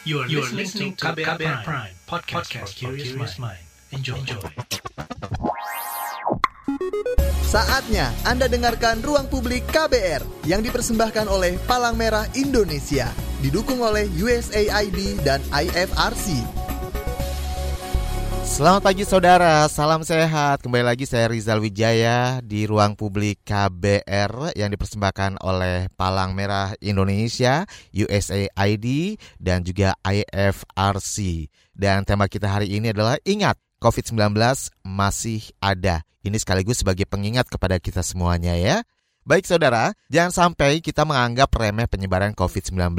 You are, you are listening to KBR, Prime, Prime podcast, podcast for curious mind. Enjoy. Enjoy. Saatnya Anda dengarkan Ruang Publik KBR yang dipersembahkan oleh Palang Merah Indonesia. Didukung oleh USAID dan IFRC. Selamat pagi saudara, salam sehat. Kembali lagi saya Rizal Wijaya di ruang publik KBR yang dipersembahkan oleh Palang Merah Indonesia, USAID, dan juga IFRC. Dan tema kita hari ini adalah ingat, COVID-19 masih ada. Ini sekaligus sebagai pengingat kepada kita semuanya ya. Baik saudara, jangan sampai kita menganggap remeh penyebaran COVID-19.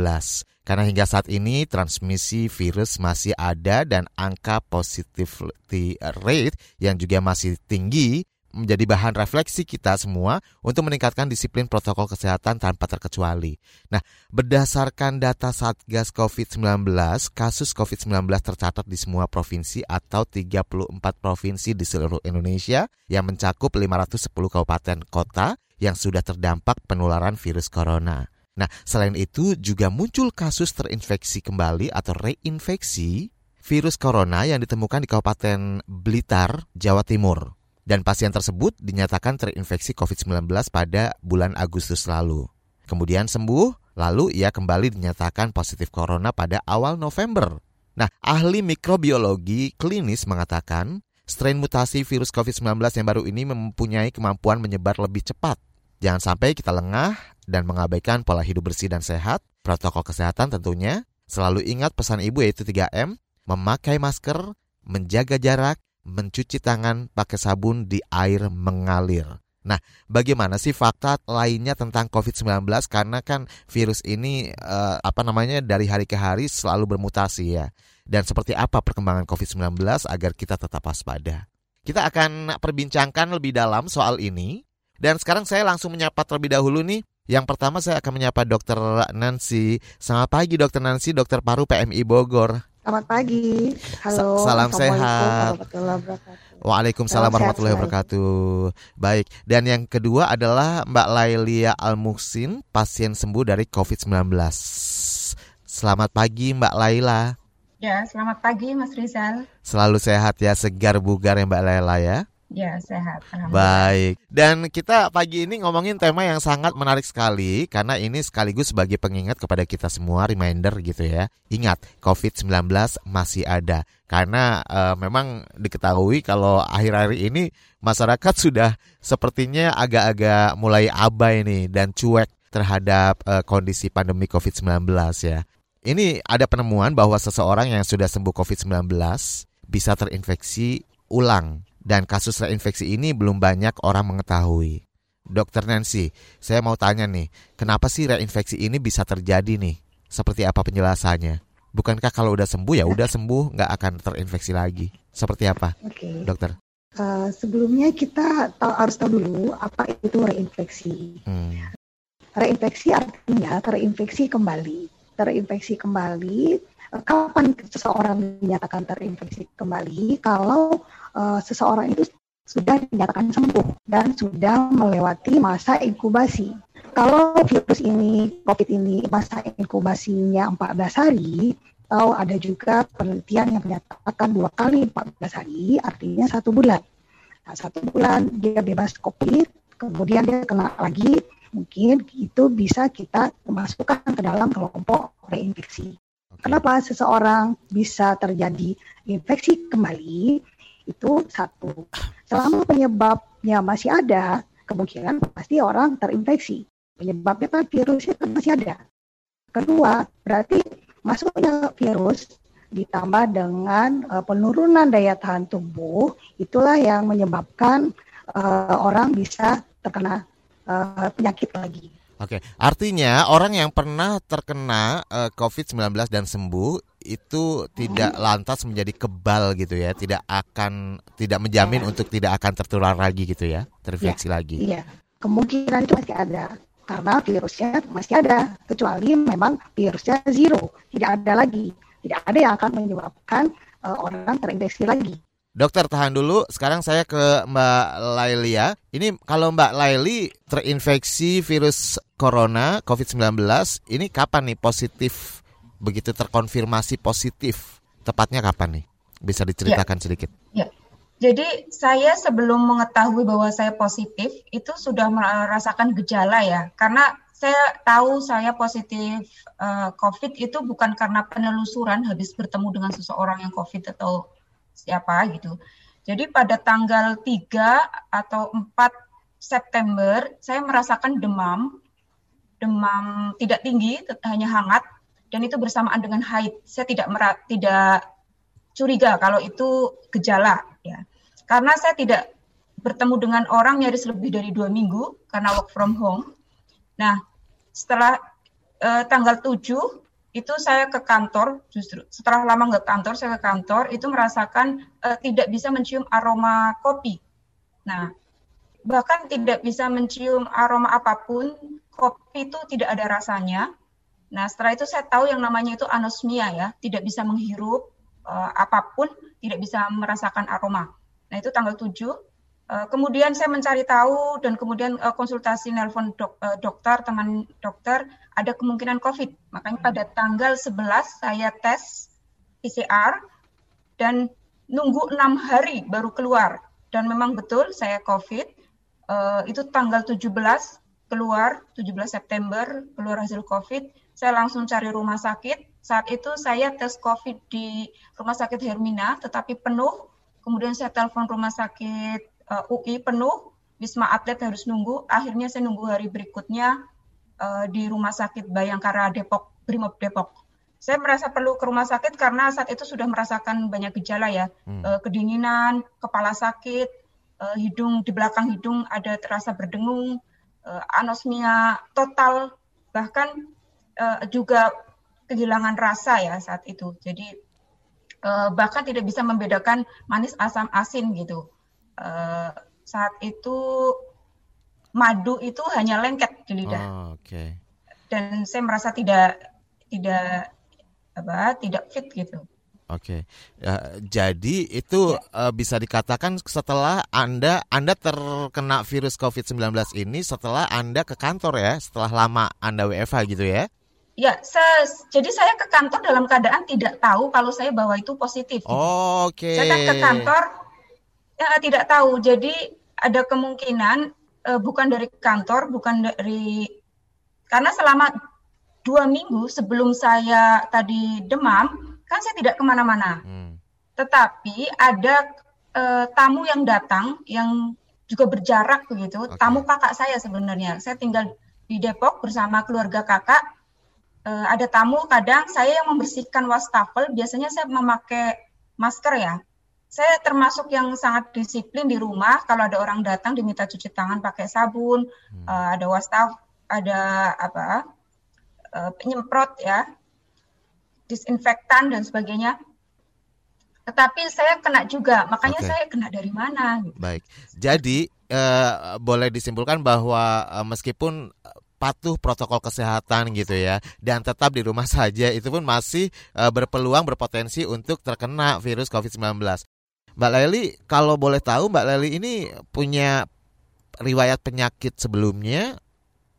Karena hingga saat ini transmisi virus masih ada dan angka positivity rate yang juga masih tinggi menjadi bahan refleksi kita semua untuk meningkatkan disiplin protokol kesehatan tanpa terkecuali. Nah, berdasarkan data Satgas COVID-19, kasus COVID-19 tercatat di semua provinsi atau 34 provinsi di seluruh Indonesia yang mencakup 510 kabupaten kota yang sudah terdampak penularan virus corona. Nah, selain itu juga muncul kasus terinfeksi kembali atau reinfeksi virus corona yang ditemukan di Kabupaten Blitar, Jawa Timur. Dan pasien tersebut dinyatakan terinfeksi COVID-19 pada bulan Agustus lalu. Kemudian sembuh, lalu ia kembali dinyatakan positif corona pada awal November. Nah, ahli mikrobiologi klinis mengatakan strain mutasi virus COVID-19 yang baru ini mempunyai kemampuan menyebar lebih cepat. Jangan sampai kita lengah dan mengabaikan pola hidup bersih dan sehat, protokol kesehatan tentunya. Selalu ingat pesan ibu yaitu 3M, memakai masker, menjaga jarak, mencuci tangan pakai sabun di air mengalir. Nah, bagaimana sih fakta lainnya tentang COVID-19 karena kan virus ini eh, apa namanya dari hari ke hari selalu bermutasi ya. Dan seperti apa perkembangan COVID-19 agar kita tetap waspada. Kita akan perbincangkan lebih dalam soal ini. Dan sekarang saya langsung menyapa terlebih dahulu nih. Yang pertama saya akan menyapa Dokter Nancy. Selamat pagi Dokter Nancy, Dokter Paru PMI Bogor. Selamat pagi. Halo. Salam sehat. Waalaikumsalam warahmatullahi wabarakatuh. Baik, dan yang kedua adalah Mbak Lailia Almuksin, pasien sembuh dari COVID-19. Selamat pagi Mbak Laila. Ya, selamat pagi Mas Rizal. Selalu sehat ya, segar bugar ya Mbak Laila ya. Ya, sehat. Baik. Dan kita pagi ini ngomongin tema yang sangat menarik sekali karena ini sekaligus sebagai pengingat kepada kita semua reminder gitu ya. Ingat, COVID-19 masih ada. Karena uh, memang diketahui kalau akhir-akhir ini masyarakat sudah sepertinya agak-agak mulai abai nih dan cuek terhadap uh, kondisi pandemi COVID-19 ya. Ini ada penemuan bahwa seseorang yang sudah sembuh COVID-19 bisa terinfeksi ulang dan kasus reinfeksi ini belum banyak orang mengetahui. Dokter Nancy, saya mau tanya nih, kenapa sih reinfeksi ini bisa terjadi nih? Seperti apa penjelasannya? Bukankah kalau udah sembuh ya udah sembuh, nggak akan terinfeksi lagi? Seperti apa, okay. dokter? Uh, sebelumnya kita tahu, harus tahu dulu apa itu reinfeksi. Hmm. Reinfeksi artinya terinfeksi kembali. Terinfeksi kembali kapan seseorang dinyatakan terinfeksi kembali kalau uh, seseorang itu sudah dinyatakan sembuh dan sudah melewati masa inkubasi. Kalau virus ini, COVID ini, masa inkubasinya 14 hari, atau ada juga penelitian yang menyatakan dua kali 14 hari, artinya satu bulan. Nah, satu bulan dia bebas COVID, kemudian dia kena lagi, mungkin itu bisa kita masukkan ke dalam kelompok reinfeksi. Kenapa seseorang bisa terjadi infeksi kembali? itu satu. Selama penyebabnya masih ada, kemungkinan pasti orang terinfeksi. Penyebabnya kan virusnya kan masih ada. Kedua, berarti masuknya virus ditambah dengan uh, penurunan daya tahan tubuh, itulah yang menyebabkan uh, orang bisa terkena uh, penyakit lagi. Oke, artinya orang yang pernah terkena uh, COVID-19 dan sembuh itu tidak lantas menjadi kebal gitu ya, tidak akan tidak menjamin ya. untuk tidak akan tertular lagi gitu ya, terinfeksi ya. lagi. Iya, kemungkinan itu masih ada karena virusnya masih ada, kecuali memang virusnya zero, tidak ada lagi, tidak ada yang akan menyebabkan uh, orang terinfeksi lagi. Dokter tahan dulu, sekarang saya ke Mbak Lailia. Ini kalau Mbak Laili terinfeksi virus corona COVID-19, ini kapan nih positif begitu terkonfirmasi positif? Tepatnya kapan nih? Bisa diceritakan ya. sedikit? Ya. Jadi saya sebelum mengetahui bahwa saya positif itu sudah merasakan gejala ya, karena saya tahu saya positif uh, COVID itu bukan karena penelusuran habis bertemu dengan seseorang yang COVID atau siapa gitu. Jadi pada tanggal 3 atau 4 September saya merasakan demam, demam tidak tinggi, hanya hangat dan itu bersamaan dengan haid. Saya tidak merat, tidak curiga kalau itu gejala ya. Karena saya tidak bertemu dengan orang nyaris lebih dari dua minggu karena work from home. Nah, setelah eh, tanggal 7 itu saya ke kantor justru setelah lama nggak kantor saya ke kantor itu merasakan eh, tidak bisa mencium aroma kopi. Nah, bahkan tidak bisa mencium aroma apa pun, kopi itu tidak ada rasanya. Nah, setelah itu saya tahu yang namanya itu anosmia ya, tidak bisa menghirup uh, apa pun, tidak bisa merasakan aroma. Nah, itu tanggal 7. Uh, eh, kemudian saya mencari tahu dan kemudian uh, konsultasi nelpon dok, uh, dokter, teman dokter, ada kemungkinan COVID. Makanya pada tanggal 11 saya tes PCR dan nunggu enam hari baru keluar. Dan memang betul saya COVID. Uh, itu tanggal 17 keluar, 17 September keluar hasil COVID saya langsung cari rumah sakit. Saat itu saya tes COVID di Rumah Sakit Hermina, tetapi penuh. Kemudian saya telepon Rumah Sakit uh, eh, UI penuh. Wisma Atlet harus nunggu. Akhirnya saya nunggu hari berikutnya uh, di Rumah Sakit Bayangkara Depok, Brimob Depok. Saya merasa perlu ke rumah sakit karena saat itu sudah merasakan banyak gejala ya, hmm. uh, kedinginan, kepala sakit, uh, hidung di belakang hidung ada terasa berdengung, uh, anosmia total, bahkan uh, juga kehilangan rasa ya saat itu. Jadi uh, bahkan tidak bisa membedakan manis, asam, asin gitu. Uh, saat itu madu itu hanya lengket di lidah. Oh, Oke. Okay. Dan saya merasa tidak tidak apa tidak fit gitu. Oke, okay. uh, jadi itu ya. uh, bisa dikatakan setelah anda anda terkena virus COVID-19 ini setelah anda ke kantor ya, setelah lama anda WFH gitu ya? Ya, ses, jadi saya ke kantor dalam keadaan tidak tahu kalau saya bawa itu positif. Oh, Oke. Okay. Saya kan ke kantor ya tidak tahu. Jadi ada kemungkinan uh, bukan dari kantor, bukan dari karena selama dua minggu sebelum saya tadi demam kan saya tidak ke mana-mana. Hmm. Tetapi ada uh, tamu yang datang yang juga berjarak begitu. Okay. Tamu kakak saya sebenarnya. Saya tinggal di Depok bersama keluarga kakak uh, ada tamu kadang saya yang membersihkan wastafel biasanya saya memakai masker ya saya termasuk yang sangat disiplin di rumah kalau ada orang datang diminta cuci tangan pakai sabun hmm. uh, ada wastaf ada apa uh, penyemprot ya disinfektan dan sebagainya tetapi saya kena juga makanya okay. saya kena dari mana baik jadi uh, boleh disimpulkan bahwa uh, meskipun patuh protokol kesehatan gitu ya dan tetap di rumah saja itu pun masih uh, berpeluang berpotensi untuk terkena virus COVID-19. Mbak Leli, kalau boleh tahu Mbak Leli ini punya riwayat penyakit sebelumnya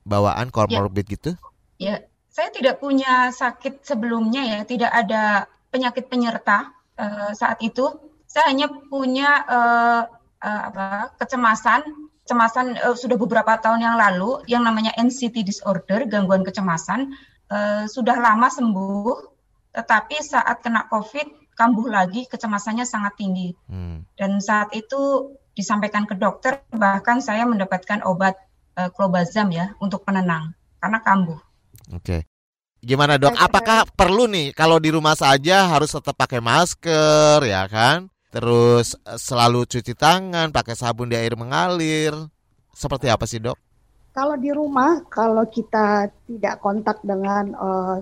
bawaan komorbid ya. gitu? Ya, saya tidak punya sakit sebelumnya ya, tidak ada penyakit penyerta uh, saat itu. Saya hanya punya uh, uh, apa kecemasan kecemasan uh, sudah beberapa tahun yang lalu yang namanya NCT disorder, gangguan kecemasan, uh, sudah lama sembuh, tetapi saat kena COVID kambuh lagi, kecemasannya sangat tinggi. Hmm. Dan saat itu disampaikan ke dokter, bahkan saya mendapatkan obat uh, clobazam ya untuk penenang karena kambuh. Oke. Okay. Gimana dok? Apakah perlu nih kalau di rumah saja harus tetap pakai masker ya kan? terus eh, selalu cuci tangan, pakai sabun di air mengalir. Seperti apa sih dok? Kalau di rumah, kalau kita tidak kontak dengan uh,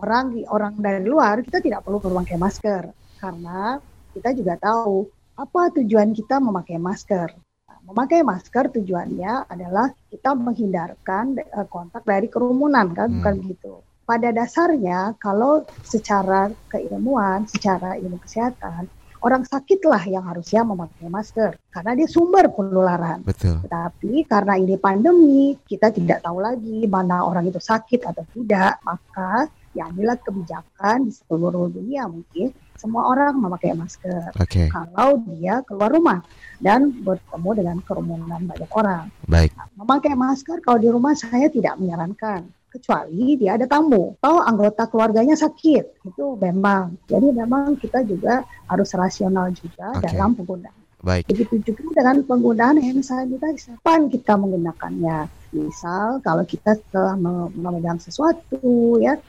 orang orang dari luar, kita tidak perlu memakai masker karena kita juga tahu apa tujuan kita memakai masker. Nah, memakai masker tujuannya adalah kita menghindarkan uh, kontak dari kerumunan, kan? Hmm. Bukan begitu pada dasarnya kalau secara keilmuan, secara ilmu kesehatan, orang sakitlah yang harusnya memakai masker karena dia sumber penularan. Betul. Tetapi karena ini pandemi, kita tidak tahu lagi mana orang itu sakit atau tidak, maka diambil kebijakan di seluruh dunia mungkin semua orang memakai masker. Okay. Kalau dia keluar rumah dan bertemu dengan kerumunan banyak orang. Baik. Nah, memakai masker kalau di rumah saya tidak menyarankan kecuali dia ada tamu atau anggota keluarganya sakit itu memang jadi memang kita juga harus rasional juga okay. dalam penggunaan Baik. Begitu juga dengan penggunaan hand sanitizer. Kapan kita menggunakannya? Misal kalau kita telah memegang sesuatu ya,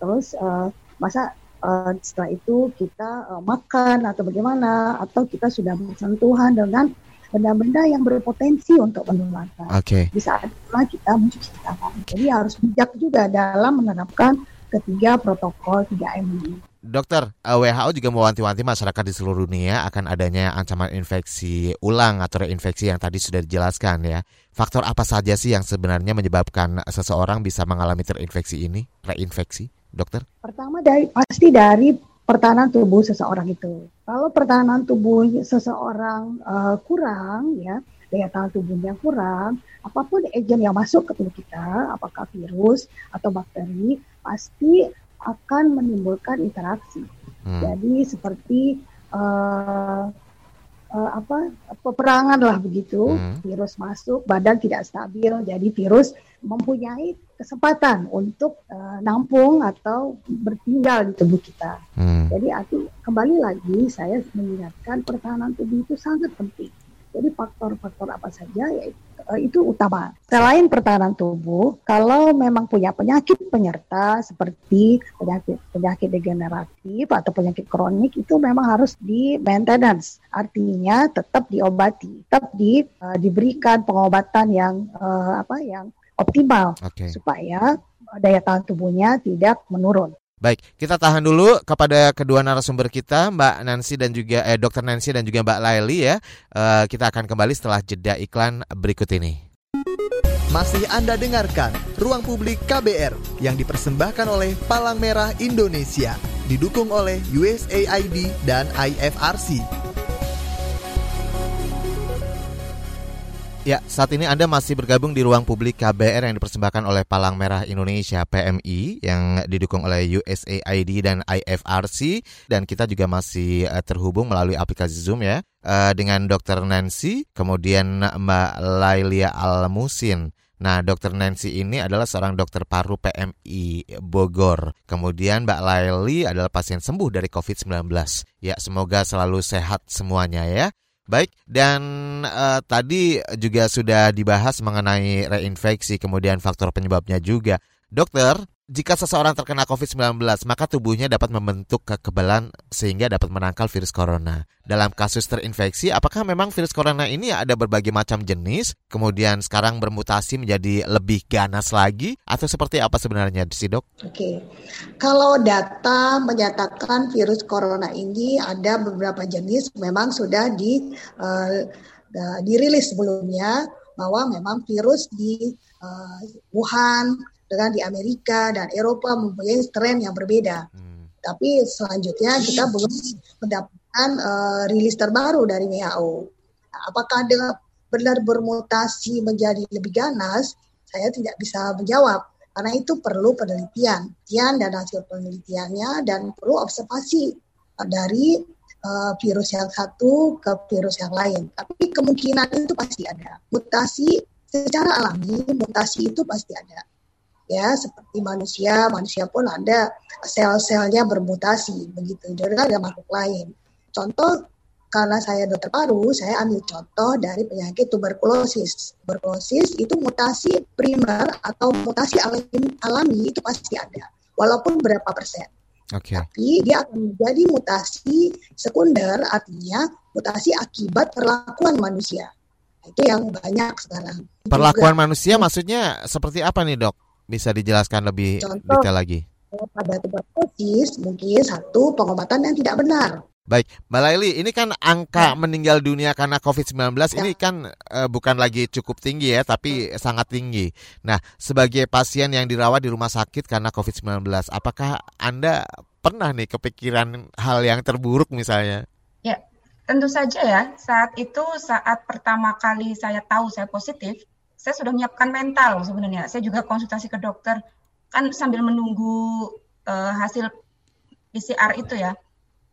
terus uh, masa uh, setelah itu kita uh, makan atau bagaimana atau kita sudah bersentuhan dengan benda-benda yang berpotensi untuk menularkan. Oke. Okay. Di saat itulah kita mencuci tangan. Jadi harus bijak juga dalam menerapkan ketiga protokol 3M ini. Dokter, eh, WHO juga mewanti-wanti masyarakat di seluruh dunia akan adanya ancaman infeksi ulang atau reinfeksi yang tadi sudah dijelaskan ya. Faktor apa saja sih yang sebenarnya menyebabkan seseorang bisa mengalami terinfeksi ini, reinfeksi, dokter? Pertama dari pasti dari pertahanan tubuh seseorang itu. Kalau pertahanan tubuh seseorang uh, kurang ya, daya tahan tubuhnya kurang, apa pun agen yang masuk ke tubuh kita, apakah virus atau bakteri, pasti akan menimbulkan interaksi. Hmm. Jadi seperti uh, uh, apa peperangan lah begitu, hmm. virus masuk, badan tidak stabil, jadi virus mempunyai kesempatan untuk uh, nampung atau bertinggal di tubuh kita. Hmm. Jadi arti kembali lagi saya mengingatkan pertahanan tubuh itu sangat penting. Jadi faktor-faktor apa saja yaitu Eh, itu utama. Selain pertahanan tubuh, kalau memang punya penyakit penyerta seperti penyakit penyakit degeneratif atau penyakit kronik itu memang harus di maintenance. Artinya tetap diobati, tetap di uh, diberikan pengobatan yang uh, apa yang optimal okay. supaya daya tahan tubuhnya tidak menurun. Baik, kita tahan dulu kepada kedua narasumber kita, Mbak Nancy dan juga eh, Dr. Nancy dan juga Mbak Laili ya. Uh, kita akan kembali setelah jeda iklan berikut ini. Masih Anda dengarkan Ruang Publik KBR yang dipersembahkan oleh Palang Merah Indonesia, didukung oleh USAID dan IFRC. Ya, saat ini Anda masih bergabung di ruang publik KBR yang dipersembahkan oleh Palang Merah Indonesia PMI yang didukung oleh USAID dan IFRC dan kita juga masih uh, terhubung melalui aplikasi Zoom ya uh, dengan Dr. Nancy, kemudian Mbak Lailia Almusin. Nah, Dr. Nancy ini adalah seorang dokter paru PMI Bogor. Kemudian Mbak Laili adalah pasien sembuh dari COVID-19. Ya, semoga selalu sehat semuanya ya. Baik, dan uh, tadi juga sudah dibahas mengenai reinfeksi, kemudian faktor penyebabnya juga. Dokter, jika seseorang terkena COVID-19, maka tubuhnya dapat membentuk kekebalan sehingga dapat menangkal virus corona. Dalam kasus terinfeksi, apakah memang virus corona ini ada berbagai macam jenis, kemudian sekarang bermutasi menjadi lebih ganas lagi, atau seperti apa sebenarnya, si dok? Oke, kalau data menyatakan virus corona ini ada beberapa jenis, memang sudah di uh, dirilis sebelumnya bahwa memang virus di uh, Wuhan dengan di Amerika dan Eropa mempunyai tren yang berbeda. Hmm. Tapi selanjutnya kita belum mendapatkan uh, rilis terbaru dari WHO. Nah, apakah dengan benar bermutasi menjadi lebih ganas? Saya tidak bisa menjawab karena itu perlu penelitian, penelitian dan hasil penelitiannya dan perlu observasi dari uh, virus yang satu ke virus yang lain. Tapi kemungkinan itu pasti ada. Mutasi secara alami, mutasi itu pasti ada ya seperti manusia manusia pun ada sel-selnya bermutasi begitu juga ada makhluk lain contoh karena saya dokter paru saya ambil contoh dari penyakit tuberkulosis tuberkulosis itu mutasi primer atau mutasi alami, alami itu pasti ada walaupun berapa persen Okay. Tapi dia akan menjadi mutasi sekunder, artinya mutasi akibat perlakuan manusia. Itu yang banyak sekarang. Perlakuan Juga, manusia maksudnya seperti apa nih dok? Bisa dijelaskan lebih Contoh, detail lagi? Pada tuberkulosis mungkin satu pengobatan yang tidak benar. Baik, Mbak Laili, ini kan angka ya. meninggal dunia karena COVID-19 ya. ini kan uh, bukan lagi cukup tinggi ya, tapi ya. sangat tinggi. Nah, sebagai pasien yang dirawat di rumah sakit karena COVID-19, apakah Anda pernah nih kepikiran hal yang terburuk misalnya? Ya, tentu saja ya. Saat itu, saat pertama kali saya tahu saya positif, saya sudah menyiapkan mental sebenarnya. Saya juga konsultasi ke dokter kan sambil menunggu uh, hasil PCR itu ya.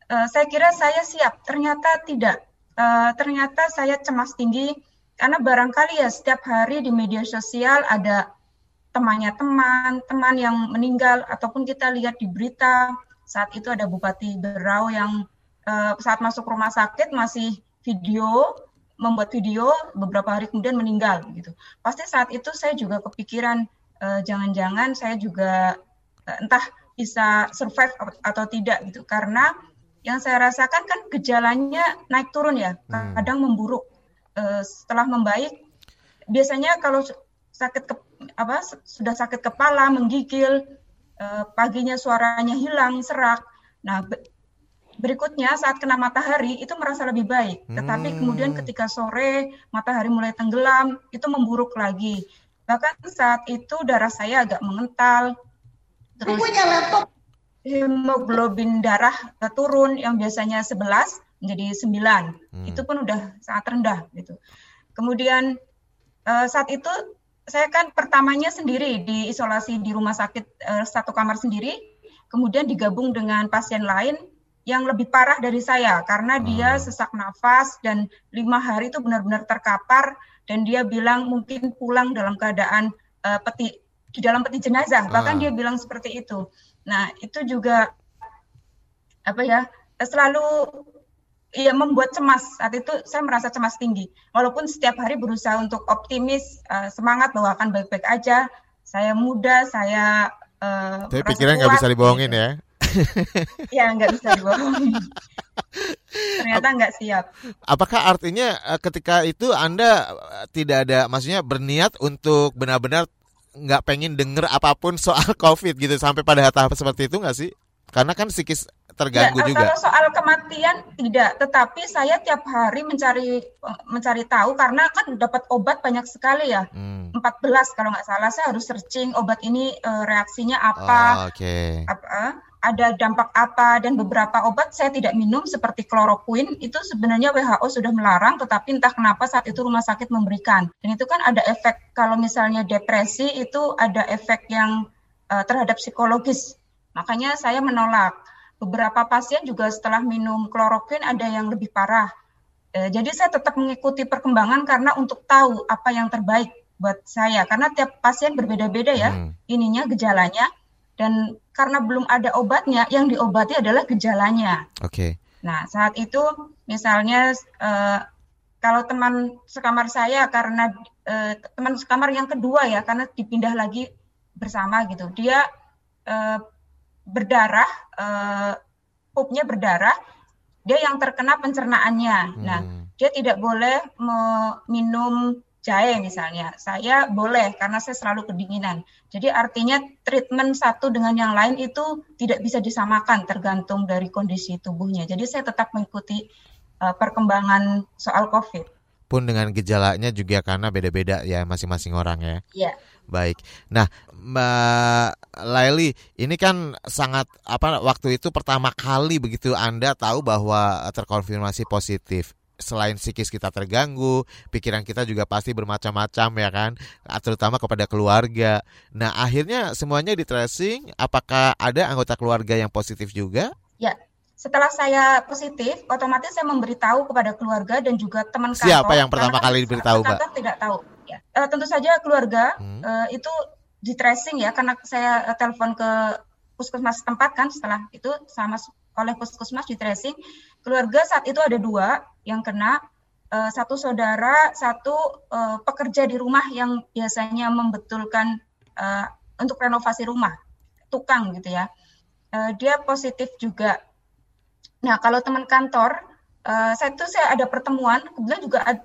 Uh, saya kira saya siap, ternyata tidak. Uh, ternyata saya cemas tinggi karena barangkali ya setiap hari di media sosial ada temannya teman, teman yang meninggal ataupun kita lihat di berita saat itu ada Bupati Berau yang uh, saat masuk rumah sakit masih video membuat video beberapa hari kemudian meninggal gitu. Pasti saat itu saya juga kepikiran jangan-jangan uh, saya juga uh, entah bisa survive atau tidak gitu karena yang saya rasakan kan gejalanya naik turun ya hmm. kadang memburuk uh, setelah membaik biasanya kalau sakit ke, apa sudah sakit kepala menggigil uh, paginya suaranya hilang serak nah berikutnya saat kena matahari itu merasa lebih baik tetapi hmm. kemudian ketika sore matahari mulai tenggelam itu memburuk lagi bahkan saat itu darah saya agak mengental Terus punya laptop. Hemoglobin darah turun yang biasanya 11 menjadi 9. Hmm. Itu pun udah sangat rendah gitu. Kemudian uh, saat itu saya kan pertamanya sendiri di isolasi di rumah sakit uh, satu kamar sendiri, kemudian digabung dengan pasien lain yang lebih parah dari saya karena dia hmm. sesak nafas dan lima hari itu benar-benar terkapar dan dia bilang mungkin pulang dalam keadaan uh, peti di dalam peti jenazah bahkan ah. dia bilang seperti itu nah itu juga apa ya selalu ya membuat cemas saat itu saya merasa cemas tinggi walaupun setiap hari berusaha untuk optimis uh, semangat bahwa akan baik-baik aja saya muda saya uh, tapi pikiran nggak bisa dibohongin gitu. ya ya nggak bisa dibohongin ternyata nggak siap apakah artinya eh, ketika itu anda tidak ada maksudnya berniat untuk benar-benar nggak pengen denger apa pun soal COVID gitu sampai pada tahap seperti itu nggak sih? Karena kan psikis terganggu ya, juga. Kalau soal kematian tidak, tetapi saya tiap hari mencari mencari tahu karena kan dapat obat banyak sekali ya. Hmm. 14 kalau nggak salah saya harus searching obat ini uh, reaksinya apa. Oh, Oke. Okay. Apa ada dampak apa dan beberapa obat saya tidak minum seperti kloroquine itu sebenarnya WHO sudah melarang tetapi entah kenapa saat itu rumah sakit memberikan. Dan itu kan ada efek kalau misalnya depresi itu ada efek yang uh, terhadap psikologis. Makanya saya menolak. Beberapa pasien juga setelah minum kloroquine ada yang lebih parah. Uh, jadi saya tetap mengikuti perkembangan karena untuk tahu apa yang terbaik buat saya. Karena tiap pasien berbeda-beda ya hmm. ininya gejalanya dan karena belum ada obatnya, yang diobati adalah gejalanya. Oke. Okay. Nah, saat itu misalnya uh, kalau teman sekamar saya karena uh, teman sekamar yang kedua ya, karena dipindah lagi bersama gitu, dia uh, berdarah, uh, pupnya berdarah, dia yang terkena pencernaannya. Nah, hmm. Nah, dia tidak boleh minum jahe misalnya, saya boleh karena saya selalu kedinginan. Jadi artinya treatment satu dengan yang lain itu tidak bisa disamakan tergantung dari kondisi tubuhnya. Jadi saya tetap mengikuti uh, perkembangan soal COVID. Pun dengan gejalanya juga karena beda-beda ya masing-masing orang ya. Iya. Baik. Nah, Mbak Laili, ini kan sangat apa waktu itu pertama kali begitu Anda tahu bahwa terkonfirmasi positif selain psikis kita terganggu, pikiran kita juga pasti bermacam-macam ya kan, terutama kepada keluarga. Nah, akhirnya semuanya di tracing, apakah ada anggota keluarga yang positif juga? Ya, setelah saya positif, otomatis saya memberitahu kepada keluarga dan juga teman kantor. Siapa yang pertama kan kali diberitahu, Mbak? Tidak tahu. Ya. Uh, tentu saja keluarga hmm. uh, itu di tracing ya, karena saya uh, telepon ke puskesmas tempat kan setelah itu sama oleh puskesmas di tracing. Keluarga saat itu ada dua yang kena, uh, satu saudara, satu uh, pekerja di rumah yang biasanya membetulkan uh, untuk renovasi rumah, tukang gitu ya. Uh, dia positif juga. Nah kalau teman kantor, uh, saya itu saya ada pertemuan, kebetulan juga ada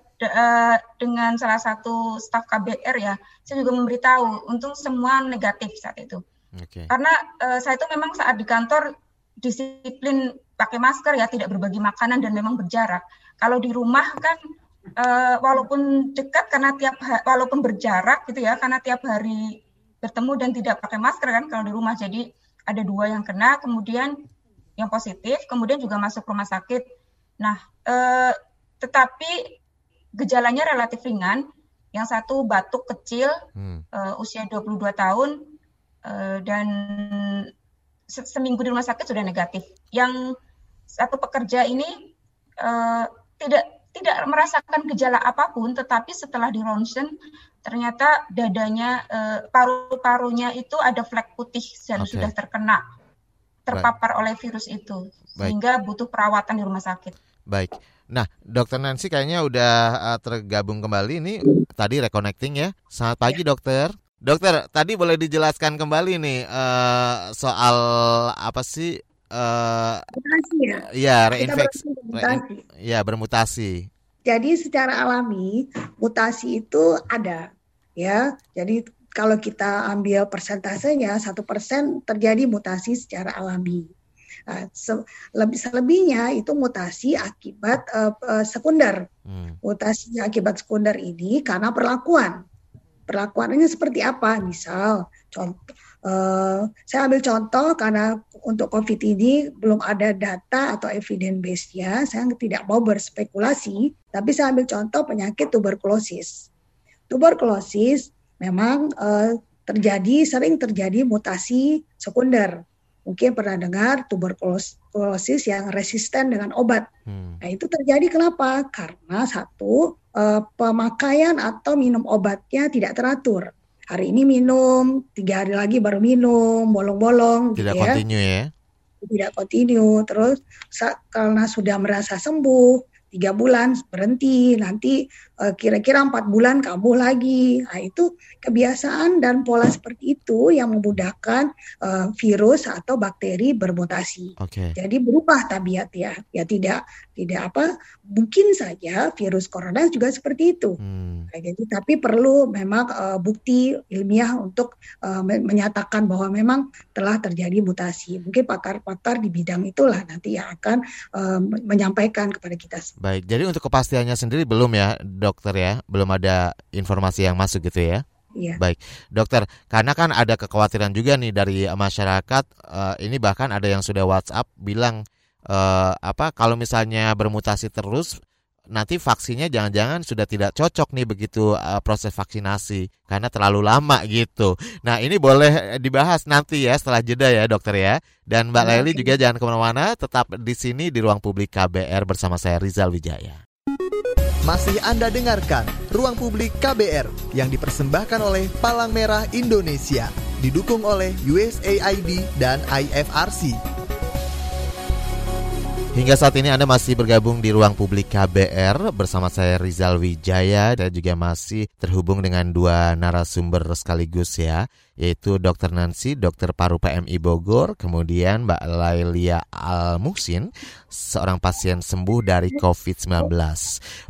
dengan salah satu staf KBR ya, saya juga memberitahu, untung semua negatif saat itu. Okay. Karena uh, saya itu memang saat di kantor disiplin pakai masker ya, tidak berbagi makanan dan memang berjarak. Kalau di rumah kan uh, walaupun dekat karena tiap walaupun berjarak gitu ya, karena tiap hari bertemu dan tidak pakai masker kan kalau di rumah. Jadi ada dua yang kena, kemudian yang positif, kemudian juga masuk rumah sakit. Nah, uh, tetapi gejalanya relatif ringan. Yang satu batuk kecil, hmm. uh, usia 22 tahun, uh, dan seminggu di rumah sakit sudah negatif. Yang satu pekerja ini uh, tidak tidak merasakan gejala apa pun, tetapi setelah di ronsen ternyata dadanya uh, paru-parunya itu ada flek putih dan okay. sudah terkena terpapar Baik. oleh virus itu, sehingga Baik. butuh perawatan di rumah sakit. Baik. Nah, Dokter Nancy kayaknya udah uh, tergabung kembali ini tadi reconnecting ya. Selamat pagi, ya. Dokter. Dokter, tadi boleh dijelaskan kembali nih uh, soal apa sih? Uh, mutasi ya. Iya, reinfeksi. Bermutasi. Iya, bermutasi. Jadi secara alami mutasi itu ada, ya. Jadi kalau kita ambil persentasenya satu persen terjadi mutasi secara alami. Nah, lebih selebihnya itu mutasi akibat uh, uh, sekunder. Hmm. Mutasi akibat sekunder ini karena perlakuan perlakuannya seperti apa? Misal, contoh, uh, saya ambil contoh karena untuk COVID ini belum ada data atau evidence base-nya, saya tidak mau berspekulasi, tapi saya ambil contoh penyakit tuberkulosis. Tuberkulosis memang uh, terjadi sering terjadi mutasi sekunder mungkin pernah dengar tuberkulosis yang resisten dengan obat. Hmm. Nah itu terjadi kenapa? Karena satu uh, pemakaian atau minum obatnya tidak teratur. Hari ini minum, tiga hari lagi baru minum, bolong-bolong. Tidak gitu ya. kontinu ya? Tidak kontinu. Terus karena sudah merasa sembuh, tiga bulan berhenti nanti kira-kira empat bulan kambuh lagi. Nah itu kebiasaan dan pola seperti itu yang memudahkan uh, virus atau bakteri bermutasi. Okay. jadi berubah tabiat ya. Ya tidak tidak apa mungkin saja virus corona juga seperti itu. Hmm. nah, jadi tapi perlu memang uh, bukti ilmiah untuk uh, menyatakan bahwa memang telah terjadi mutasi. Mungkin pakar-pakar di bidang itulah nanti yang akan uh, menyampaikan kepada kita Baik, jadi untuk kepastiannya sendiri belum ya dokter ya, belum ada informasi yang masuk gitu ya? Iya. Baik, dokter, karena kan ada kekhawatiran juga nih dari masyarakat, uh, ini bahkan ada yang sudah WhatsApp bilang uh, apa kalau misalnya bermutasi terus nanti vaksinnya jangan-jangan sudah tidak cocok nih begitu uh, proses vaksinasi karena terlalu lama gitu. Nah ini boleh dibahas nanti ya setelah jeda ya dokter ya. Dan Mbak Leli juga jangan ke mana-mana, tetap di sini di ruang publik KBR bersama saya Rizal Wijaya. Masih Anda dengarkan Ruang Publik KBR yang dipersembahkan oleh Palang Merah Indonesia, didukung oleh USAID dan IFRC. Hingga saat ini Anda masih bergabung di ruang publik KBR bersama saya Rizal Wijaya dan juga masih terhubung dengan dua narasumber sekaligus ya, yaitu Dr. Nancy, Dokter Paru PMI Bogor, kemudian Mbak Lailia Al Muhsin, seorang pasien sembuh dari COVID-19.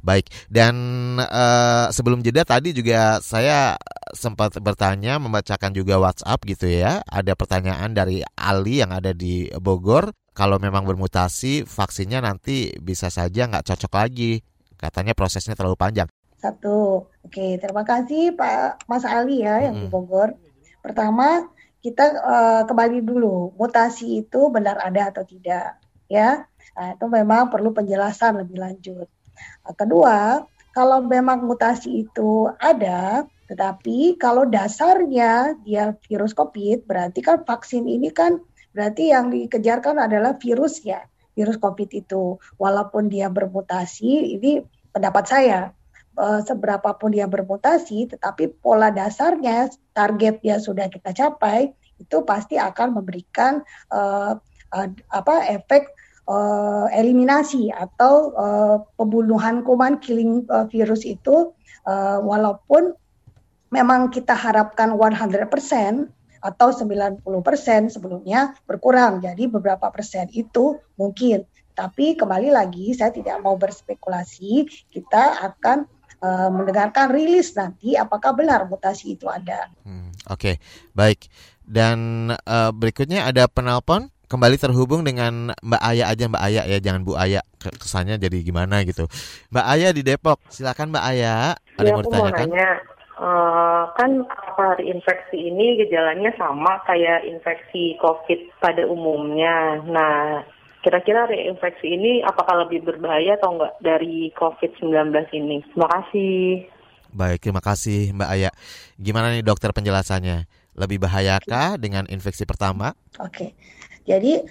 Baik, dan uh, sebelum jeda tadi juga saya sempat bertanya, membacakan juga WhatsApp gitu ya, ada pertanyaan dari Ali yang ada di Bogor kalau memang bermutasi vaksinnya nanti bisa saja nggak cocok lagi. Katanya prosesnya terlalu panjang. Satu, oke terima kasih Pak Mas Ali ya yang di Bogor. Pertama kita uh, kembali dulu mutasi itu benar ada atau tidak ya. Nah, itu memang perlu penjelasan lebih lanjut. Nah, kedua, kalau memang mutasi itu ada, tetapi kalau dasarnya dia virus COVID, berarti kan vaksin ini kan Berarti yang dikejarkan adalah virus ya, virus COVID itu. Walaupun dia bermutasi, ini pendapat saya, eh, seberapa pun dia bermutasi, tetapi pola dasarnya, target dia sudah kita capai, itu pasti akan memberikan uh, uh, apa efek uh, eliminasi atau uh, pembunuhan kuman killing uh, virus itu uh, walaupun memang kita harapkan 100% atau 90% sebelumnya berkurang. Jadi beberapa persen itu mungkin. Tapi kembali lagi saya tidak mau berspekulasi, kita akan uh, mendengarkan rilis nanti apakah benar mutasi itu ada. Hmm, Oke, okay. baik. Dan uh, berikutnya ada penelpon kembali terhubung dengan Mbak Aya aja Mbak Aya ya, jangan Bu Aya. Kesannya jadi gimana gitu. Mbak Aya di Depok. Silakan Mbak Aya. Ada ya, yang mau ditanyakan? Mau Uh, kan apa infeksi ini gejalanya sama kayak infeksi COVID pada umumnya. Nah, kira-kira reinfeksi ini apakah lebih berbahaya atau enggak dari COVID-19 ini? Terima kasih. Baik, terima kasih Mbak Aya. Gimana nih dokter penjelasannya? Lebih bahayakah dengan infeksi pertama? Oke. Jadi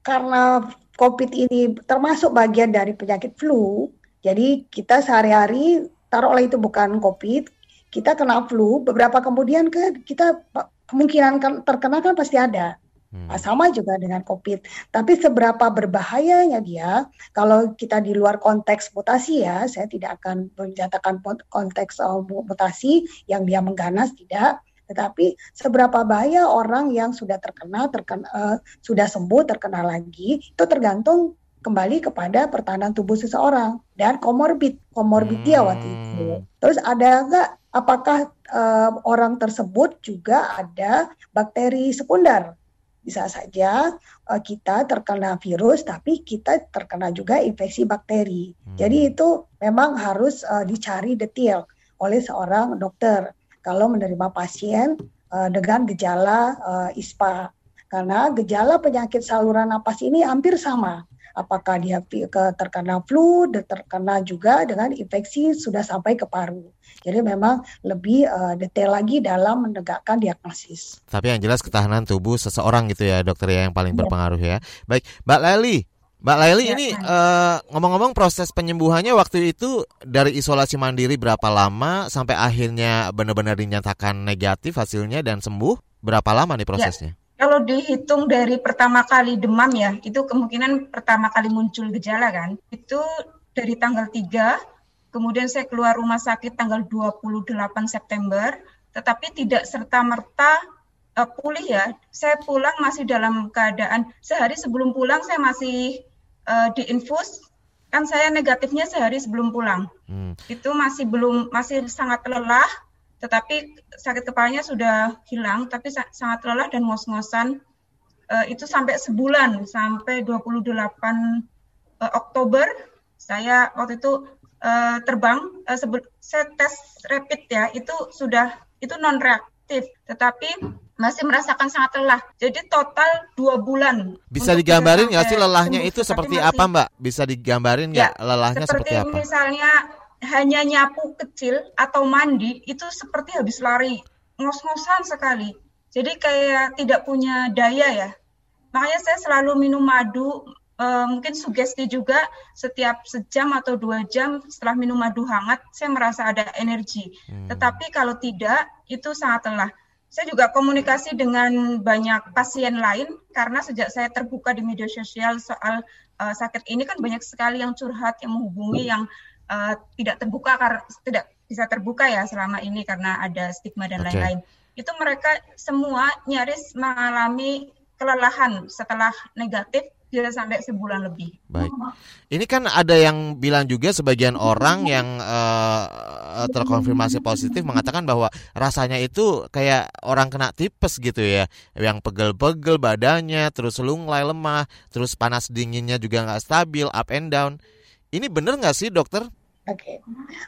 karena COVID ini termasuk bagian dari penyakit flu, jadi kita sehari-hari taruhlah itu bukan COVID, kita kena flu, beberapa kemudian ke kita kemungkinan kan terkena kan pasti ada. Hmm. Nah, sama juga dengan COVID. Tapi seberapa berbahayanya dia, kalau kita di luar konteks mutasi ya, saya tidak akan menyatakan konteks uh, mutasi yang dia mengganas, tidak. Tetapi seberapa bahaya orang yang sudah terkena, terkena uh, sudah sembuh, terkena lagi, itu tergantung kembali kepada pertahanan tubuh seseorang dan komorbid, komorbid hmm. dia waktu itu. Terus ada nggak apakah uh, orang tersebut juga ada bakteri sekunder bisa saja uh, kita terkena virus, tapi kita terkena juga infeksi bakteri. Hmm. Jadi itu memang harus uh, dicari detail oleh seorang dokter kalau menerima pasien uh, dengan gejala uh, ISPA. Karena gejala penyakit saluran napas ini hampir sama apakah dia terkena flu, terkena juga dengan infeksi sudah sampai ke paru. Jadi memang lebih uh, detail lagi dalam menegakkan diagnosis. Tapi yang jelas ketahanan tubuh seseorang gitu ya dokter ya yang paling ya. berpengaruh ya. Baik, Mbak Leli. Mbak Leli ya, ini uh, ngomong-ngomong proses penyembuhannya waktu itu dari isolasi mandiri berapa lama sampai akhirnya benar-benar dinyatakan negatif hasilnya dan sembuh berapa lama nih ya. prosesnya? Ya. Kalau dihitung dari pertama kali demam ya, itu kemungkinan pertama kali muncul gejala kan. Itu dari tanggal 3, kemudian saya keluar rumah sakit tanggal 28 September, tetapi tidak serta-merta uh, pulih ya. Saya pulang masih dalam keadaan sehari sebelum pulang saya masih uh, diinfus kan saya negatifnya sehari sebelum pulang. Hmm. Itu masih belum masih sangat lelah tetapi sakit kepalanya sudah hilang, tapi sangat lelah dan ngos-ngosan. Uh, itu sampai sebulan, sampai 28 uh, eh, Oktober, saya waktu itu uh, terbang, uh, saya tes rapid ya, itu sudah itu non reaktif, tetapi masih merasakan sangat lelah. Jadi total dua bulan. Bisa digambarin nggak sih lelahnya itu seperti masih, apa, Mbak? Bisa digambarin nggak ya, lelahnya seperti, seperti apa? Misalnya hanya nyapu kecil atau mandi itu seperti habis lari ngos-ngosan sekali. Jadi kayak tidak punya daya ya. Makanya saya selalu minum madu. E, mungkin sugesti juga setiap sejam atau dua jam setelah minum madu hangat saya merasa ada energi. Hmm. Tetapi kalau tidak itu sangat lelah. Saya juga komunikasi dengan banyak pasien lain karena sejak saya terbuka di media sosial soal uh, sakit ini kan banyak sekali yang curhat yang menghubungi yang uh, tidak terbuka karena tidak bisa terbuka ya selama ini karena ada stigma dan lain-lain. Okay. Itu mereka semua nyaris mengalami kelelahan setelah negatif bisa sampai sebulan lebih. Baik. Ini kan ada yang bilang juga sebagian orang yang uh, terkonfirmasi positif mengatakan bahwa rasanya itu kayak orang kena tipes gitu ya, yang pegel-pegel badannya, terus lunglai lemah, terus panas dinginnya juga nggak stabil, up and down. Ini benar nggak sih dokter? Oke, okay.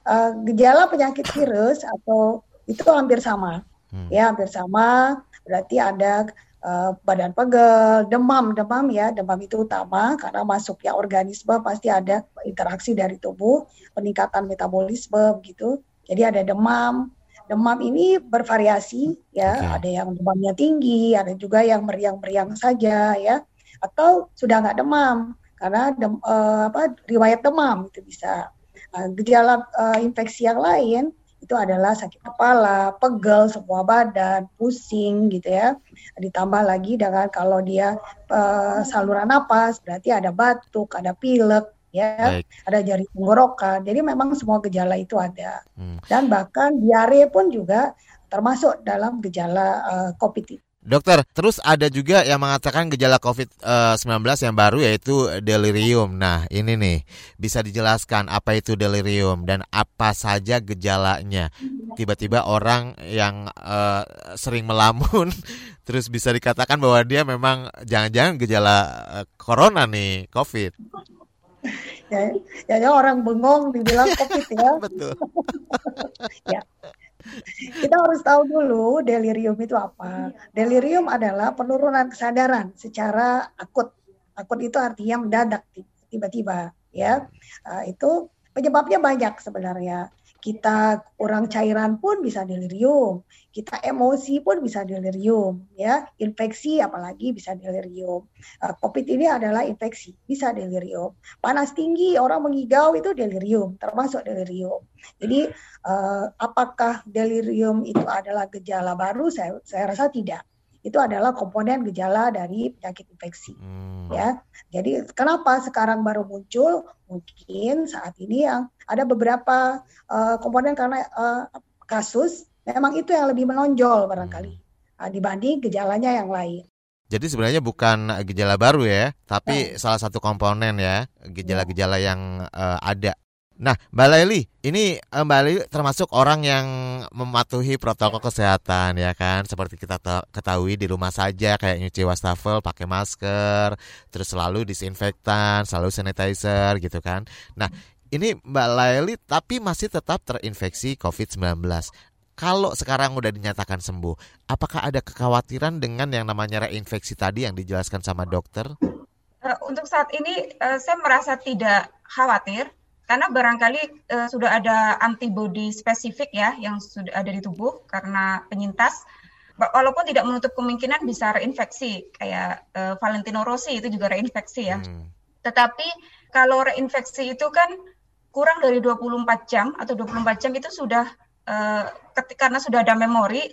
uh, eh, gejala penyakit virus atau itu hampir sama, hmm. ya hampir sama. Berarti ada uh, badan pegel, demam, demam ya, demam itu utama karena masuknya organisme pasti ada interaksi dari tubuh, peningkatan metabolisme gitu. Jadi ada demam. Demam ini bervariasi ya, okay. ada yang demamnya tinggi, ada juga yang meriang-meriang saja ya, atau sudah nggak demam karena dem, uh, apa riwayat demam itu bisa uh, gejala uh, infeksi yang lain itu adalah sakit kepala, pegel semua badan, pusing gitu ya. Ditambah lagi dengan kalau dia uh, saluran napas berarti ada batuk, ada pilek ya, Baik. ada jari tenggorokan. Jadi memang semua gejala itu ada. Hmm. Dan bahkan diare pun juga termasuk dalam gejala uh, COVID Dokter, terus ada juga yang mengatakan gejala COVID-19 yang baru yaitu delirium. Nah, ini nih, bisa dijelaskan apa itu delirium dan apa saja gejalanya. Tiba-tiba orang yang uh, sering melamun, terus bisa dikatakan bahwa dia memang jangan-jangan gejala uh, corona nih, COVID. Ya, ya, orang bengong dibilang COVID ya. Betul. ya kita harus tahu dulu delirium itu apa. Delirium adalah penurunan kesadaran secara akut. Akut itu artinya mendadak tiba-tiba ya. Uh, itu penyebabnya banyak sebenarnya. Kita kurang cairan pun bisa delirium, kita emosi pun bisa delirium, ya, infeksi apalagi bisa delirium. Uh, COVID ini adalah infeksi, bisa delirium. Panas tinggi, orang mengigau itu delirium, termasuk delirium. Jadi uh, apakah delirium itu adalah gejala baru? Saya, saya rasa tidak itu adalah komponen gejala dari penyakit infeksi hmm. ya. Jadi kenapa sekarang baru muncul? Mungkin saat ini yang ada beberapa uh, komponen karena uh, kasus memang itu yang lebih menonjol barangkali uh, dibanding gejalanya yang lain. Jadi sebenarnya bukan gejala baru ya, tapi nah. salah satu komponen ya gejala-gejala yang uh, ada Nah, Mbak Leli, ini eh, Mbak Leli termasuk orang yang mematuhi protokol kesehatan ya kan, seperti kita ketahui di rumah saja kayak nyuci wastafel, pakai masker, terus selalu disinfektan, selalu sanitizer gitu kan. Nah, ini Mbak Leli tapi masih tetap terinfeksi COVID-19. Kalau sekarang udah dinyatakan sembuh, apakah ada kekhawatiran dengan yang namanya reinfeksi tadi yang dijelaskan sama dokter? Eh, untuk saat ini eh, saya merasa tidak khawatir karena barangkali uh, sudah ada antibodi spesifik ya yang sudah ada di tubuh karena penyintas walaupun tidak menutup kemungkinan bisa reinfeksi kayak uh, Valentino Rossi itu juga reinfeksi ya. Hmm. Tetapi kalau reinfeksi itu kan kurang dari 24 jam atau 24 jam itu sudah uh, karena sudah ada memori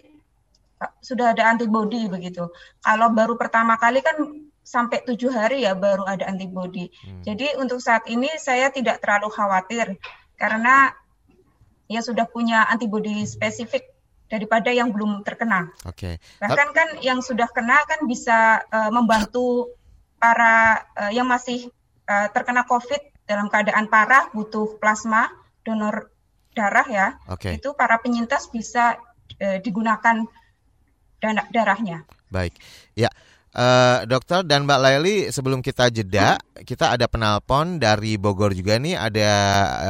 sudah ada antibodi begitu. Kalau baru pertama kali kan sampai tujuh hari ya baru ada antibodi. Hmm. Jadi untuk saat ini saya tidak terlalu khawatir karena ya sudah punya antibodi spesifik daripada yang belum terkena. Oke. Okay. Bahkan kan yang sudah kena kan bisa uh, membantu para uh, yang masih uh, terkena COVID dalam keadaan parah butuh plasma donor darah ya. Okay. Itu para penyintas bisa uh, digunakan darahnya. Baik. Ya. Uh, dokter dan Mbak Laili sebelum kita jeda kita ada penelpon dari Bogor juga nih ada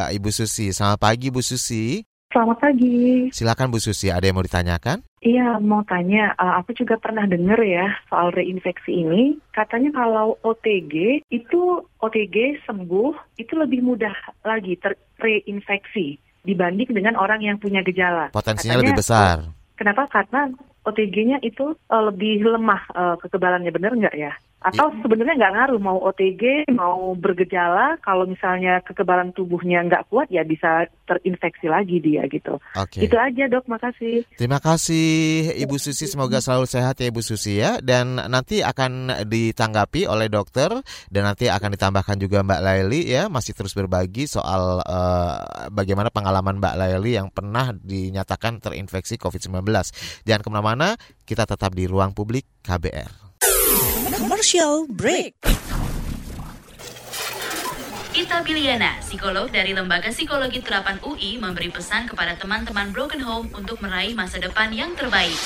uh, Ibu Susi. Selamat pagi Bu Susi. Selamat pagi. Silakan Bu Susi, ada yang mau ditanyakan? Iya, mau tanya. Uh, aku juga pernah dengar ya soal reinfeksi ini. Katanya kalau OTG itu OTG sembuh itu lebih mudah lagi terreinfeksi dibanding dengan orang yang punya gejala. Potensinya Katanya, lebih besar. Kenapa? Karena OTG-nya itu uh, lebih lemah uh, kekebalannya, benar nggak ya? Atau ya. sebenarnya nggak ngaruh mau OTG, mau bergejala, kalau misalnya kekebalan tubuhnya nggak kuat ya bisa terinfeksi lagi dia gitu. Oke. Itu aja dok, makasih. Terima kasih Ibu Susi, semoga selalu sehat ya Ibu Susi ya. Dan nanti akan ditanggapi oleh dokter dan nanti akan ditambahkan juga Mbak Laili ya, masih terus berbagi soal uh, bagaimana pengalaman Mbak Laili yang pernah dinyatakan terinfeksi COVID-19. Jangan ke mana-mana, kita tetap di ruang publik KBR. Commercial break. Ita Biliana, psikolog dari Lembaga Psikologi Terapan UI, memberi pesan kepada teman-teman Broken Home untuk meraih masa depan yang terbaik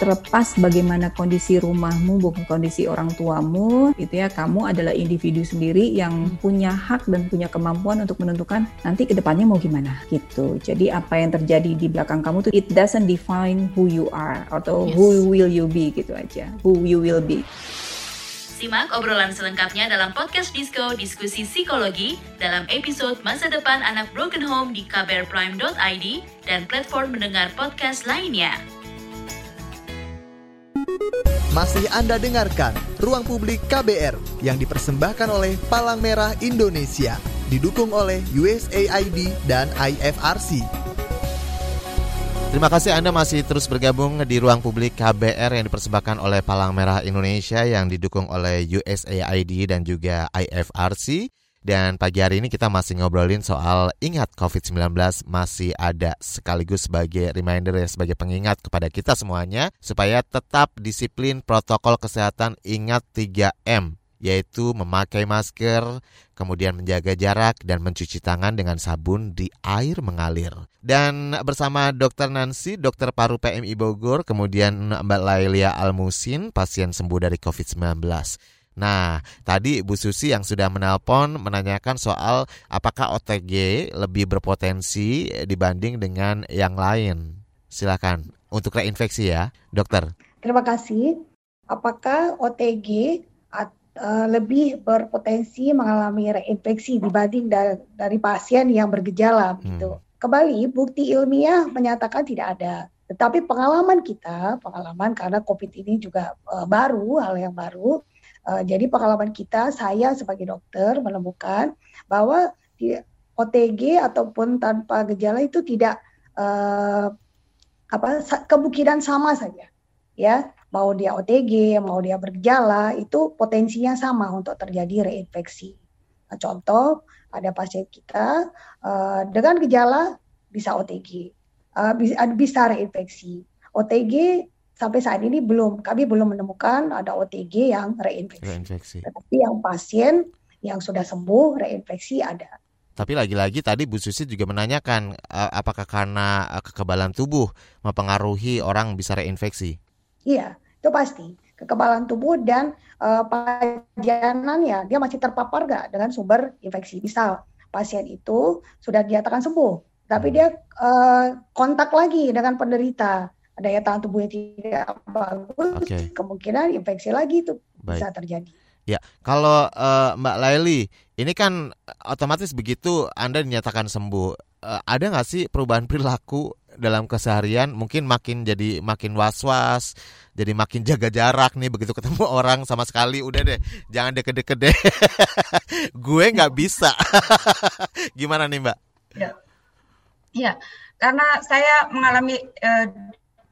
terlepas bagaimana kondisi rumahmu, bukan kondisi orang tuamu, itu ya kamu adalah individu sendiri yang punya hak dan punya kemampuan untuk menentukan nanti ke depannya mau gimana gitu. Jadi apa yang terjadi di belakang kamu tuh it doesn't define who you are atau yes. who will you be gitu aja, who you will be. Simak obrolan selengkapnya dalam podcast Disco Diskusi Psikologi dalam episode Masa Depan Anak Broken Home di kbrprime.id dan platform mendengar podcast lainnya. Masih Anda dengarkan Ruang Publik KBR yang dipersembahkan oleh Palang Merah Indonesia, didukung oleh USAID dan IFRC. Terima kasih Anda masih terus bergabung di Ruang Publik KBR yang dipersembahkan oleh Palang Merah Indonesia yang didukung oleh USAID dan juga IFRC. Dan pagi hari ini kita masih ngobrolin soal ingat COVID-19 masih ada sekaligus sebagai reminder ya sebagai pengingat kepada kita semuanya supaya tetap disiplin protokol kesehatan ingat 3M yaitu memakai masker, kemudian menjaga jarak dan mencuci tangan dengan sabun di air mengalir. Dan bersama Dr. Nancy, Dokter Paru PMI Bogor, kemudian Mbak Lailia Almusin, pasien sembuh dari COVID-19. Nah, tadi Bu Susi yang sudah menelpon menanyakan soal apakah OTG lebih berpotensi dibanding dengan yang lain. Silakan untuk reinfeksi ya, dokter. Terima kasih. Apakah OTG uh, lebih berpotensi mengalami reinfeksi dibanding da dari pasien yang bergejala hmm. gitu. Kembali bukti ilmiah menyatakan tidak ada. Tetapi pengalaman kita, pengalaman karena COVID ini juga uh, baru, hal yang baru. Uh, jadi pengalaman kita, saya sebagai dokter menemukan bahwa di OTG ataupun tanpa gejala itu tidak uh, apa kemungkinan sama saja, ya mau dia OTG, mau dia bergejala, itu potensinya sama untuk terjadi reinfeksi. Nah, contoh, ada pasien kita uh, dengan gejala bisa OTG, uh, bisa, bisa reinfeksi. OTG sampai saat ini belum, kami belum menemukan ada OTG yang reinfeksi. reinfeksi. Tetapi yang pasien yang sudah sembuh reinfeksi ada. Tapi lagi-lagi tadi Bu Susi juga menanyakan apakah karena kekebalan tubuh mempengaruhi orang bisa reinfeksi? Iya, itu pasti. Kekebalan tubuh dan uh, pajanan ya, dia masih terpapar nggak dengan sumber infeksi. Misal pasien itu sudah dinyatakan sembuh, tapi hmm. dia uh, kontak lagi dengan penderita, daya tahan tubuhnya tidak bagus, okay. kemungkinan infeksi lagi itu Baik. bisa terjadi. Ya, kalau uh, Mbak Laili, ini kan otomatis begitu Anda dinyatakan sembuh, uh, ada nggak sih perubahan perilaku dalam keseharian mungkin makin jadi makin was-was, jadi makin jaga jarak nih begitu ketemu orang sama sekali udah deh jangan deket-deket deh. Gue nggak bisa. Gimana nih Mbak? Ya, ya karena saya mengalami eh,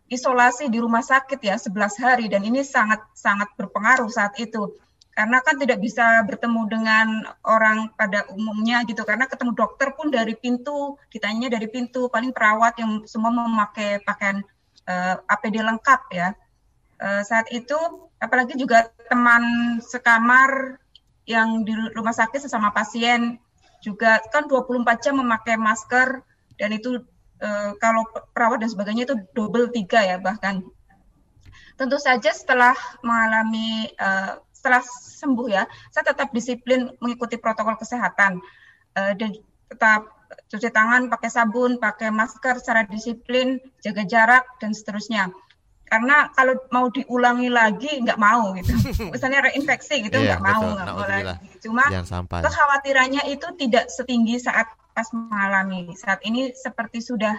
isolasi di rumah sakit ya 11 hari. Dan ini sangat sangat berpengaruh saat itu. Karena kan tidak bisa bertemu dengan orang pada umumnya gitu. Karena ketemu dokter pun dari pintu ditanya dari pintu. Paling perawat yang semua memakai pakaian uh, eh, APD lengkap ya. Uh, saat itu apalagi juga teman sekamar yang di rumah sakit sesama pasien juga kan 24 jam memakai masker. Dan itu uh, kalau perawat dan sebagainya itu double tiga ya bahkan tentu saja setelah mengalami uh, setelah sembuh ya, saya tetap disiplin mengikuti protokol kesehatan uh, dan tetap cuci tangan, pakai sabun, pakai masker secara disiplin, jaga jarak dan seterusnya. Karena kalau mau diulangi lagi nggak mau gitu. Misalnya reinfeksi gitu iya, nggak iya, mau nggak mau lagi. Cuma kekhawatirannya itu tidak setinggi saat pas mengalami. Saat ini seperti sudah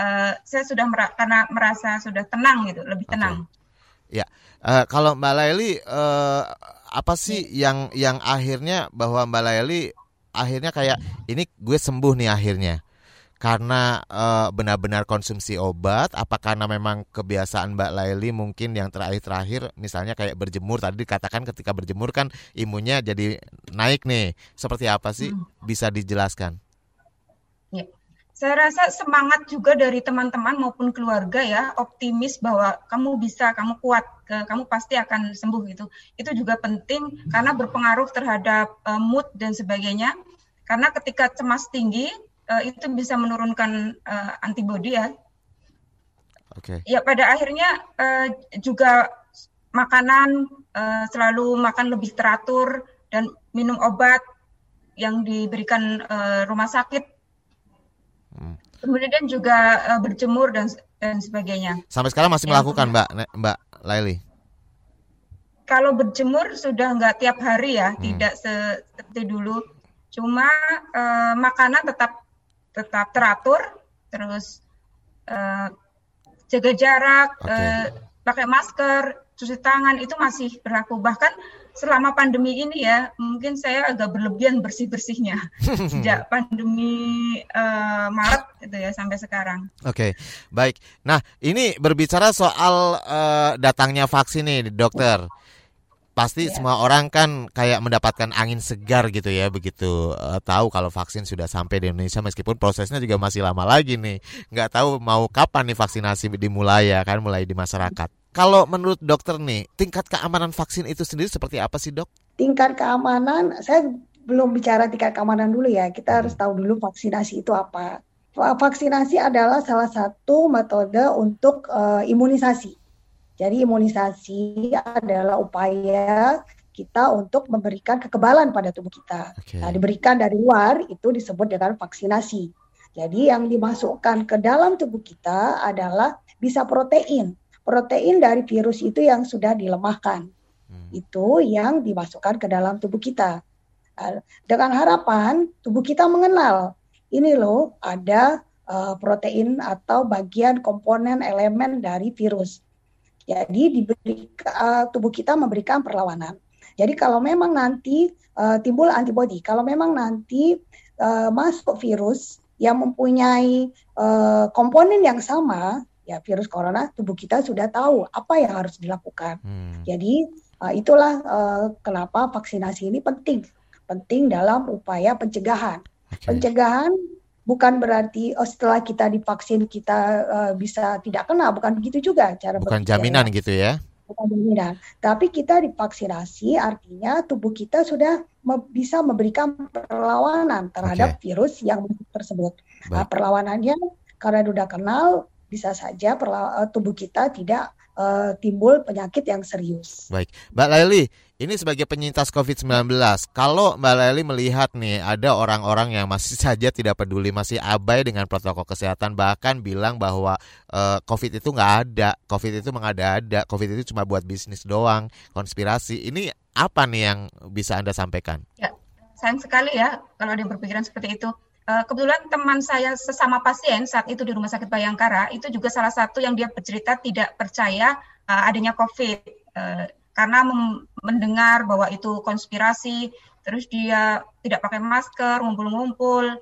uh, saya sudah mer karena merasa sudah tenang gitu, lebih tenang. Okay. Ya, Uh, kalau Mbak Laili uh, apa sih yang yang akhirnya bahwa Mbak Laili akhirnya kayak ini gue sembuh nih akhirnya karena uh, benar-benar konsumsi obat apa karena memang kebiasaan Mbak Laili mungkin yang terakhir-terakhir misalnya kayak berjemur tadi dikatakan ketika berjemur kan imunnya jadi naik nih seperti apa sih hmm. bisa dijelaskan? Ya. Saya rasa semangat juga dari teman-teman maupun keluarga ya, optimis bahwa kamu bisa, kamu kuat, kamu pasti akan sembuh gitu. Itu juga penting karena berpengaruh terhadap uh, mood dan sebagainya. Karena ketika cemas tinggi uh, itu bisa menurunkan uh, antibodi ya. Oke. Okay. Ya pada akhirnya uh, juga makanan uh, selalu makan lebih teratur dan minum obat yang diberikan uh, rumah sakit. Kemudian juga uh, berjemur dan dan sebagainya. Sampai sekarang masih ya, melakukan, Mbak Mbak Laili? Kalau berjemur sudah nggak tiap hari ya, hmm. tidak seperti dulu. Cuma uh, makanan tetap tetap teratur, terus uh, jaga jarak, okay. uh, pakai masker, cuci tangan itu masih berlaku. Bahkan selama pandemi ini ya mungkin saya agak berlebihan bersih bersihnya sejak pandemi uh, Maret itu ya sampai sekarang. Oke okay, baik. Nah ini berbicara soal uh, datangnya vaksin nih dokter. Pasti yeah. semua orang kan kayak mendapatkan angin segar gitu ya begitu uh, tahu kalau vaksin sudah sampai di Indonesia meskipun prosesnya juga masih lama lagi nih. Nggak tahu mau kapan nih vaksinasi dimulai ya kan mulai di masyarakat. Kalau menurut dokter nih, tingkat keamanan vaksin itu sendiri seperti apa sih dok? Tingkat keamanan, saya belum bicara tingkat keamanan dulu ya. Kita hmm. harus tahu dulu vaksinasi itu apa. Vaksinasi adalah salah satu metode untuk uh, imunisasi. Jadi imunisasi adalah upaya kita untuk memberikan kekebalan pada tubuh kita. Okay. Nah, diberikan dari luar itu disebut dengan vaksinasi. Jadi yang dimasukkan ke dalam tubuh kita adalah bisa protein protein dari virus itu yang sudah dilemahkan. hmm. itu yang dimasukkan ke dalam tubuh kita. Uh, dengan harapan tubuh kita mengenal ini loh ada uh, protein atau bagian komponen elemen dari virus. Jadi diberi uh, tubuh kita memberikan perlawanan. Jadi kalau memang nanti uh, timbul antibodi, kalau memang nanti uh, masuk virus yang mempunyai uh, komponen yang sama, ya virus corona, tubuh kita sudah tahu apa yang harus dilakukan. Hmm. Jadi uh, itulah uh, kenapa vaksinasi ini penting, penting dalam upaya pencegahan. Okay. Pencegahan bukan berarti oh, setelah kita divaksin kita uh, bisa tidak kena, bukan begitu juga cara. Bukan jaminan gitu ya? Bukan jaminan. Tapi kita divaksinasi artinya tubuh kita sudah me bisa memberikan perlawanan terhadap okay. virus yang tersebut. Nah, perlawanannya karena sudah kenal bisa saja eh, tubuh kita tidak uh, timbul penyakit yang serius. Baik, Mbak Laili, ini sebagai penyintas COVID-19, kalau Mbak Laili melihat nih ada orang-orang yang masih saja tidak peduli, masih abai dengan protokol kesehatan, bahkan bilang bahwa uh, COVID itu nggak ada, COVID itu mengada-ada, COVID itu cuma buat bisnis doang, konspirasi. Ini apa nih yang bisa Anda sampaikan? Ya, sayang sekali ya kalau dia berpikiran seperti itu. Uh, kebetulan teman saya sesama pasien saat itu di Rumah Sakit Bayangkara itu juga salah satu yang dia bercerita tidak percaya uh, adanya COVID uh, karena mendengar bahwa itu konspirasi, terus dia tidak pakai masker, ngumpul-ngumpul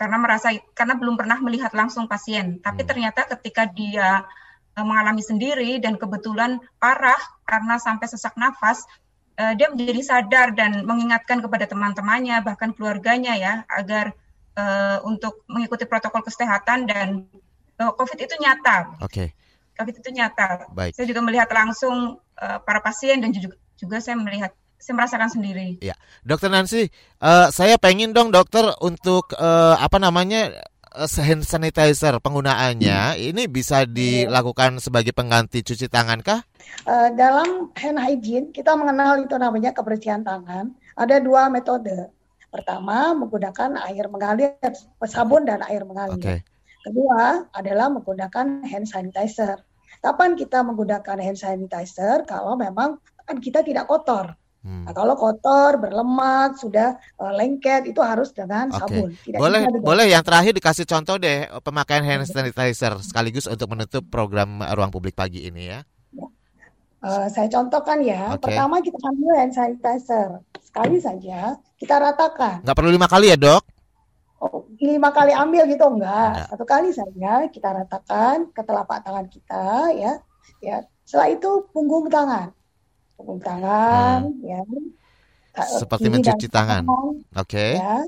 karena merasa karena belum pernah melihat langsung pasien. Tapi hmm. ternyata ketika dia uh, mengalami sendiri dan kebetulan parah karena sampai sesak nafas, uh, dia menjadi sadar dan mengingatkan kepada teman-temannya bahkan keluarganya ya agar uh, untuk mengikuti protokol kesehatan dan uh, COVID itu nyata. Oke. Okay. COVID itu nyata. Baik. Saya juga melihat langsung uh, para pasien dan juga, juga saya melihat saya merasakan sendiri. Ya, Dokter Nancy, uh, saya pengen dong dokter untuk uh, apa namanya hand sanitizer penggunaannya hmm. ini bisa dilakukan sebagai pengganti cuci tangan kah? Uh, dalam hand hygiene kita mengenal itu namanya kebersihan tangan. Ada dua metode. Pertama, menggunakan air mengalir, sabun dan air mengalir. Okay. Kedua adalah menggunakan hand sanitizer. Kapan kita menggunakan hand sanitizer? Kalau memang kan kita tidak kotor. Hmm. Nah, kalau kotor, berlemak, sudah uh, lengket itu harus dengan okay. sabun. Tidak boleh, boleh yang terakhir dikasih contoh deh pemakaian hand sanitizer sekaligus untuk menutup program ruang publik pagi ini ya. Uh, saya contohkan ya. Okay. Pertama kita ambil hand sanitizer sekali saja, kita ratakan. Nggak perlu lima kali ya dok? Oh, lima kali ambil gitu enggak. Satu kali saja kita ratakan ke telapak tangan kita ya. Ya. Setelah itu punggung tangan, punggung tangan hmm. ya. Seperti mencuci tangan. Oke. Okay. Ya,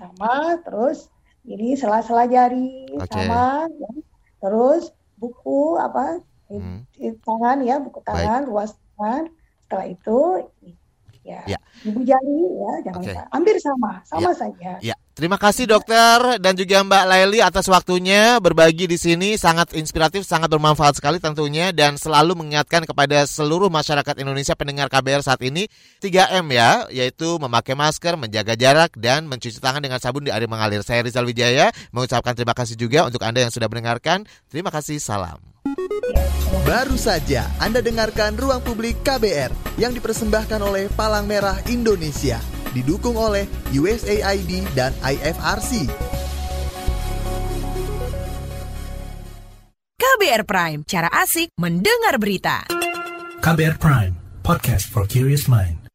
sama. Terus ini sela-sela jari okay. sama. Ya. Terus buku apa hmm. tangan ya buku tangan Baik. ruas tangan setelah itu ya, ya. ibu jari ya jangan okay. lupa hampir sama sama ya. saja ya Terima kasih dokter dan juga Mbak Laili atas waktunya berbagi di sini sangat inspiratif, sangat bermanfaat sekali tentunya dan selalu mengingatkan kepada seluruh masyarakat Indonesia pendengar KBR saat ini 3M ya, yaitu memakai masker, menjaga jarak dan mencuci tangan dengan sabun di air mengalir. Saya Rizal Wijaya mengucapkan terima kasih juga untuk Anda yang sudah mendengarkan. Terima kasih, salam. Baru saja Anda dengarkan Ruang Publik KBR yang dipersembahkan oleh Palang Merah Indonesia didukung oleh USAID dan IFRC. KBR Prime, cara asik mendengar berita. KBR Prime, podcast for curious mind.